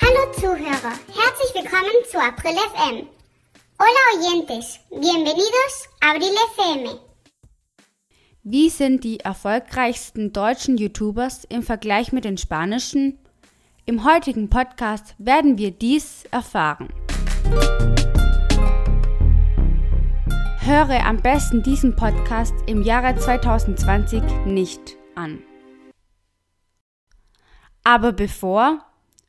Hallo Zuhörer, herzlich willkommen zu April FM. Hola oyentes, bienvenidos a Abril FM. Wie sind die erfolgreichsten deutschen YouTubers im Vergleich mit den spanischen? Im heutigen Podcast werden wir dies erfahren. Höre am besten diesen Podcast im Jahre 2020 nicht an. Aber bevor,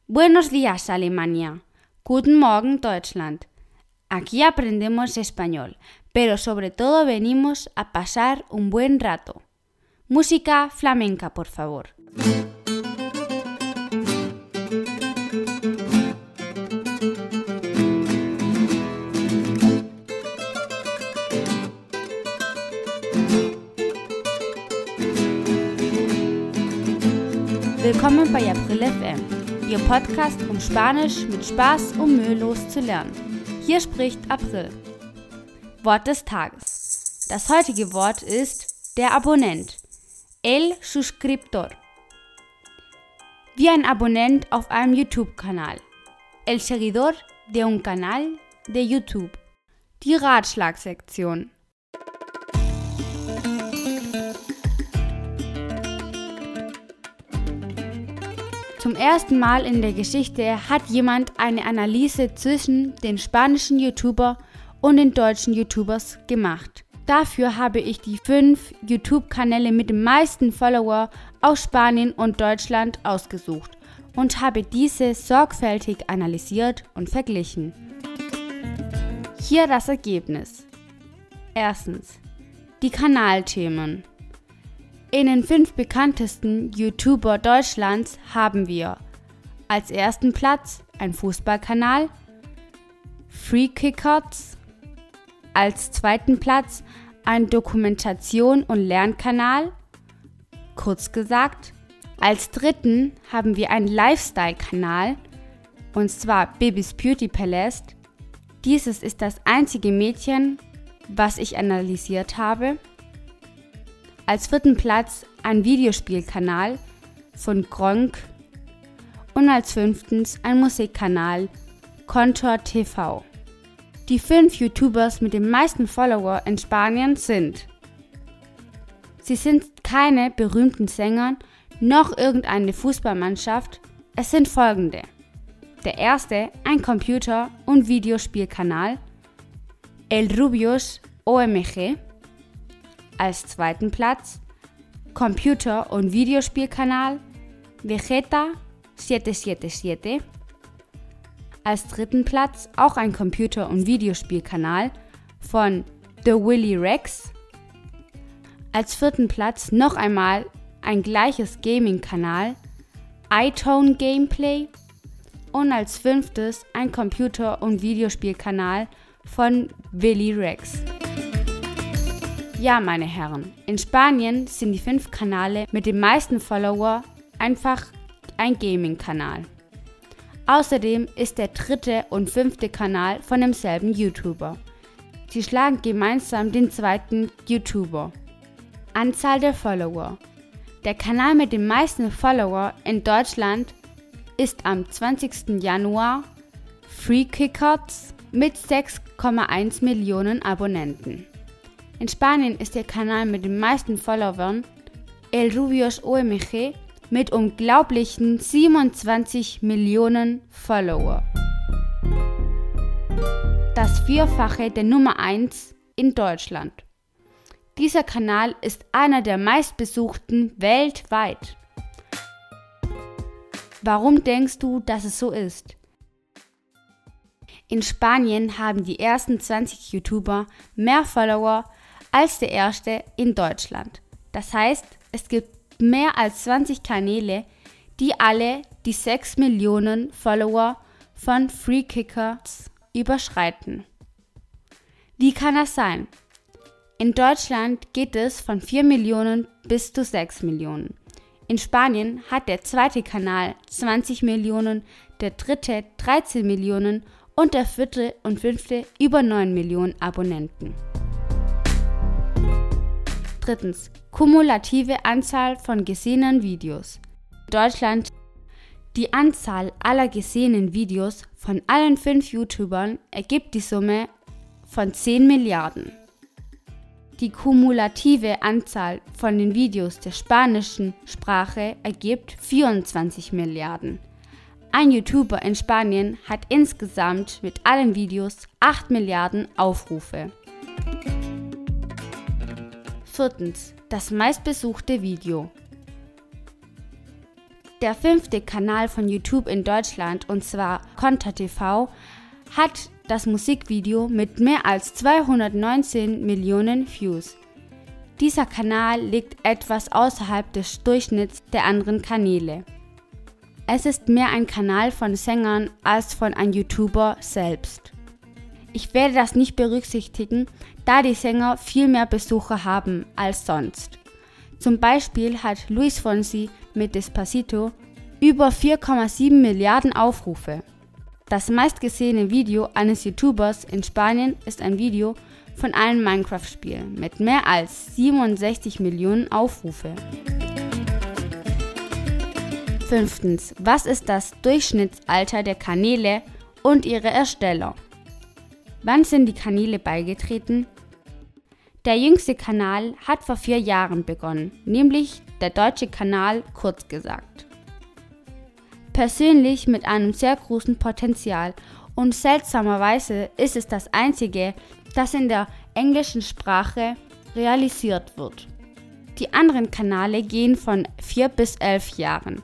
Buenos días Alemania, Guten Morgen Deutschland. Aquí aprendemos español, pero sobre todo venimos a pasar un buen rato. Música flamenca, por favor. Willkommen bei April FM, Ihr Podcast, um Spanisch mit Spaß und mühelos zu lernen. Hier spricht April. Wort des Tages. Das heutige Wort ist der Abonnent, el suscriptor. Wie ein Abonnent auf einem YouTube-Kanal, el seguidor de un canal de YouTube. Die Ratschlagsektion. Ersten Mal in der Geschichte hat jemand eine Analyse zwischen den spanischen YouTuber und den deutschen YouTubers gemacht. Dafür habe ich die fünf YouTube-Kanäle mit den meisten Follower aus Spanien und Deutschland ausgesucht und habe diese sorgfältig analysiert und verglichen. Hier das Ergebnis. Erstens. Die Kanalthemen. In den fünf bekanntesten YouTuber Deutschlands haben wir als ersten Platz ein Fußballkanal, Free Kickers, als zweiten Platz ein Dokumentation- und Lernkanal, kurz gesagt. Als dritten haben wir einen Lifestyle-Kanal, und zwar Bibis Beauty Palace. Dieses ist das einzige Mädchen, was ich analysiert habe. Als vierten Platz ein Videospielkanal von Gronk und als fünftens ein Musikkanal Contour TV. Die fünf YouTubers mit den meisten Follower in Spanien sind Sie sind keine berühmten Sänger noch irgendeine Fußballmannschaft. Es sind folgende. Der erste ein Computer- und Videospielkanal El Rubius OMG als zweiten Platz Computer- und Videospielkanal Vegeta 777. Als dritten Platz auch ein Computer- und Videospielkanal von The Willy Rex. Als vierten Platz noch einmal ein gleiches Gaming-Kanal iTone Gameplay. Und als fünftes ein Computer- und Videospielkanal von Willy Rex. Ja, meine Herren, in Spanien sind die fünf Kanäle mit den meisten Follower einfach ein Gaming-Kanal. Außerdem ist der dritte und fünfte Kanal von demselben YouTuber. Sie schlagen gemeinsam den zweiten YouTuber. Anzahl der Follower. Der Kanal mit den meisten Follower in Deutschland ist am 20. Januar Free Kickers mit 6,1 Millionen Abonnenten. In Spanien ist der Kanal mit den meisten Followern El Rubios OMG mit unglaublichen 27 Millionen Follower. Das Vierfache der Nummer 1 in Deutschland. Dieser Kanal ist einer der meistbesuchten weltweit. Warum denkst du, dass es so ist? In Spanien haben die ersten 20 YouTuber mehr Follower als der erste in Deutschland. Das heißt, es gibt mehr als 20 Kanäle, die alle die 6 Millionen Follower von Free Kickers überschreiten. Wie kann das sein? In Deutschland geht es von 4 Millionen bis zu 6 Millionen. In Spanien hat der zweite Kanal 20 Millionen, der dritte 13 Millionen und der vierte und fünfte über 9 Millionen Abonnenten. Drittens. Kumulative Anzahl von gesehenen Videos. Deutschland. Die Anzahl aller gesehenen Videos von allen fünf YouTubern ergibt die Summe von 10 Milliarden. Die kumulative Anzahl von den Videos der spanischen Sprache ergibt 24 Milliarden. Ein YouTuber in Spanien hat insgesamt mit allen Videos 8 Milliarden Aufrufe. Viertens. Das meistbesuchte Video. Der fünfte Kanal von YouTube in Deutschland, und zwar Konter TV, hat das Musikvideo mit mehr als 219 Millionen Views. Dieser Kanal liegt etwas außerhalb des Durchschnitts der anderen Kanäle. Es ist mehr ein Kanal von Sängern als von einem YouTuber selbst. Ich werde das nicht berücksichtigen, da die Sänger viel mehr Besucher haben als sonst. Zum Beispiel hat Luis Fonsi mit Despacito über 4,7 Milliarden Aufrufe. Das meistgesehene Video eines YouTubers in Spanien ist ein Video von einem Minecraft-Spiel mit mehr als 67 Millionen Aufrufe. Fünftens. Was ist das Durchschnittsalter der Kanäle und ihre Ersteller? Wann sind die Kanäle beigetreten? Der jüngste Kanal hat vor vier Jahren begonnen, nämlich der deutsche Kanal kurz gesagt persönlich mit einem sehr großen Potenzial und seltsamerweise ist es das einzige, das in der englischen Sprache realisiert wird. Die anderen Kanäle gehen von 4 bis 11 Jahren.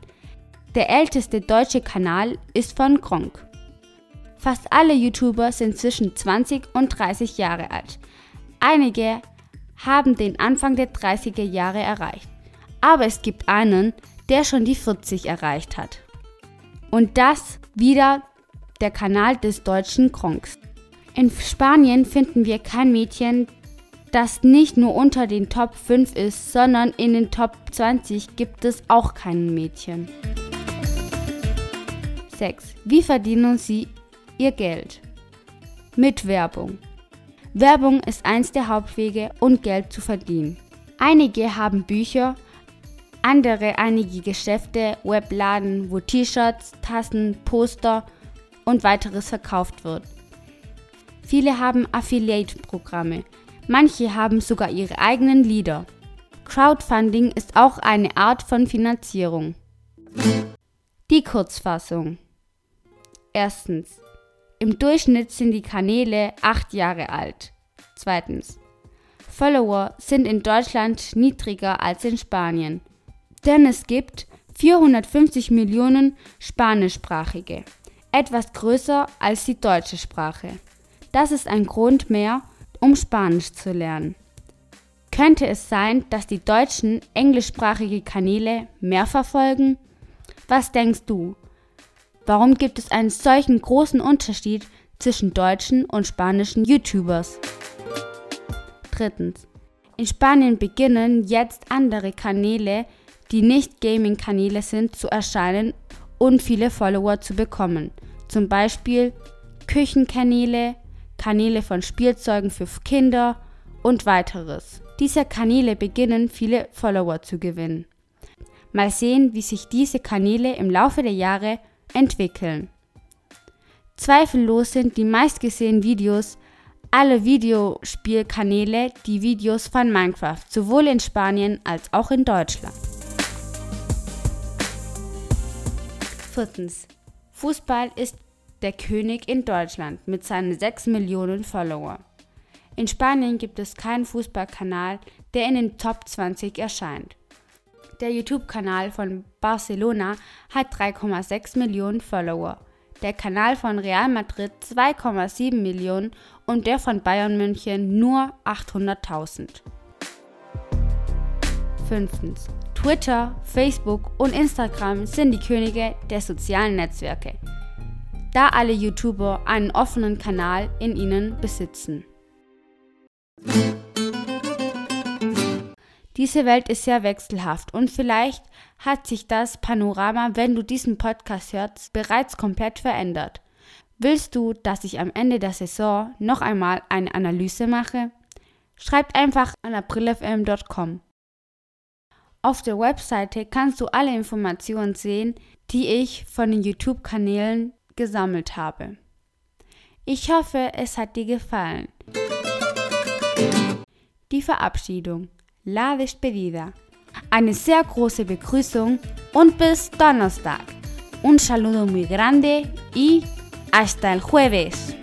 Der älteste deutsche Kanal ist von Gronk. Fast alle YouTuber sind zwischen 20 und 30 Jahre alt. Einige haben den Anfang der 30er Jahre erreicht. Aber es gibt einen, der schon die 40 erreicht hat. Und das wieder der Kanal des deutschen Kronks. In Spanien finden wir kein Mädchen, das nicht nur unter den Top 5 ist, sondern in den Top 20 gibt es auch kein Mädchen. 6. Wie verdienen Sie Ihr Geld? Mit Werbung. Werbung ist eins der Hauptwege, um Geld zu verdienen. Einige haben Bücher, andere einige Geschäfte, Webladen, wo T-Shirts, Tassen, Poster und weiteres verkauft wird. Viele haben Affiliate-Programme, manche haben sogar ihre eigenen Lieder. Crowdfunding ist auch eine Art von Finanzierung. Die Kurzfassung. Erstens. Im Durchschnitt sind die Kanäle acht Jahre alt. Zweitens. Follower sind in Deutschland niedriger als in Spanien denn es gibt 450 Millionen Spanischsprachige, etwas größer als die deutsche Sprache. Das ist ein Grund mehr, um Spanisch zu lernen. Könnte es sein, dass die deutschen englischsprachige Kanäle mehr verfolgen? Was denkst du? Warum gibt es einen solchen großen Unterschied zwischen deutschen und spanischen YouTubers? Drittens. In Spanien beginnen jetzt andere Kanäle die nicht Gaming-Kanäle sind, zu erscheinen und viele Follower zu bekommen. Zum Beispiel Küchenkanäle, Kanäle von Spielzeugen für Kinder und weiteres. Diese Kanäle beginnen viele Follower zu gewinnen. Mal sehen, wie sich diese Kanäle im Laufe der Jahre entwickeln. Zweifellos sind die meistgesehenen Videos alle Videospielkanäle die Videos von Minecraft, sowohl in Spanien als auch in Deutschland. Viertens. Fußball ist der König in Deutschland mit seinen 6 Millionen Follower. In Spanien gibt es keinen Fußballkanal, der in den Top 20 erscheint. Der YouTube-Kanal von Barcelona hat 3,6 Millionen Follower, der Kanal von Real Madrid 2,7 Millionen und der von Bayern München nur 800.000. Fünftens. Twitter, Facebook und Instagram sind die Könige der sozialen Netzwerke, da alle YouTuber einen offenen Kanal in ihnen besitzen. Diese Welt ist sehr wechselhaft und vielleicht hat sich das Panorama, wenn du diesen Podcast hörst, bereits komplett verändert. Willst du, dass ich am Ende der Saison noch einmal eine Analyse mache? Schreibt einfach an aprilfm.com. Auf der Webseite kannst du alle Informationen sehen, die ich von den YouTube-Kanälen gesammelt habe. Ich hoffe, es hat dir gefallen. Die Verabschiedung. La despedida. Eine sehr große Begrüßung und bis Donnerstag. Un saludo muy grande y hasta el jueves.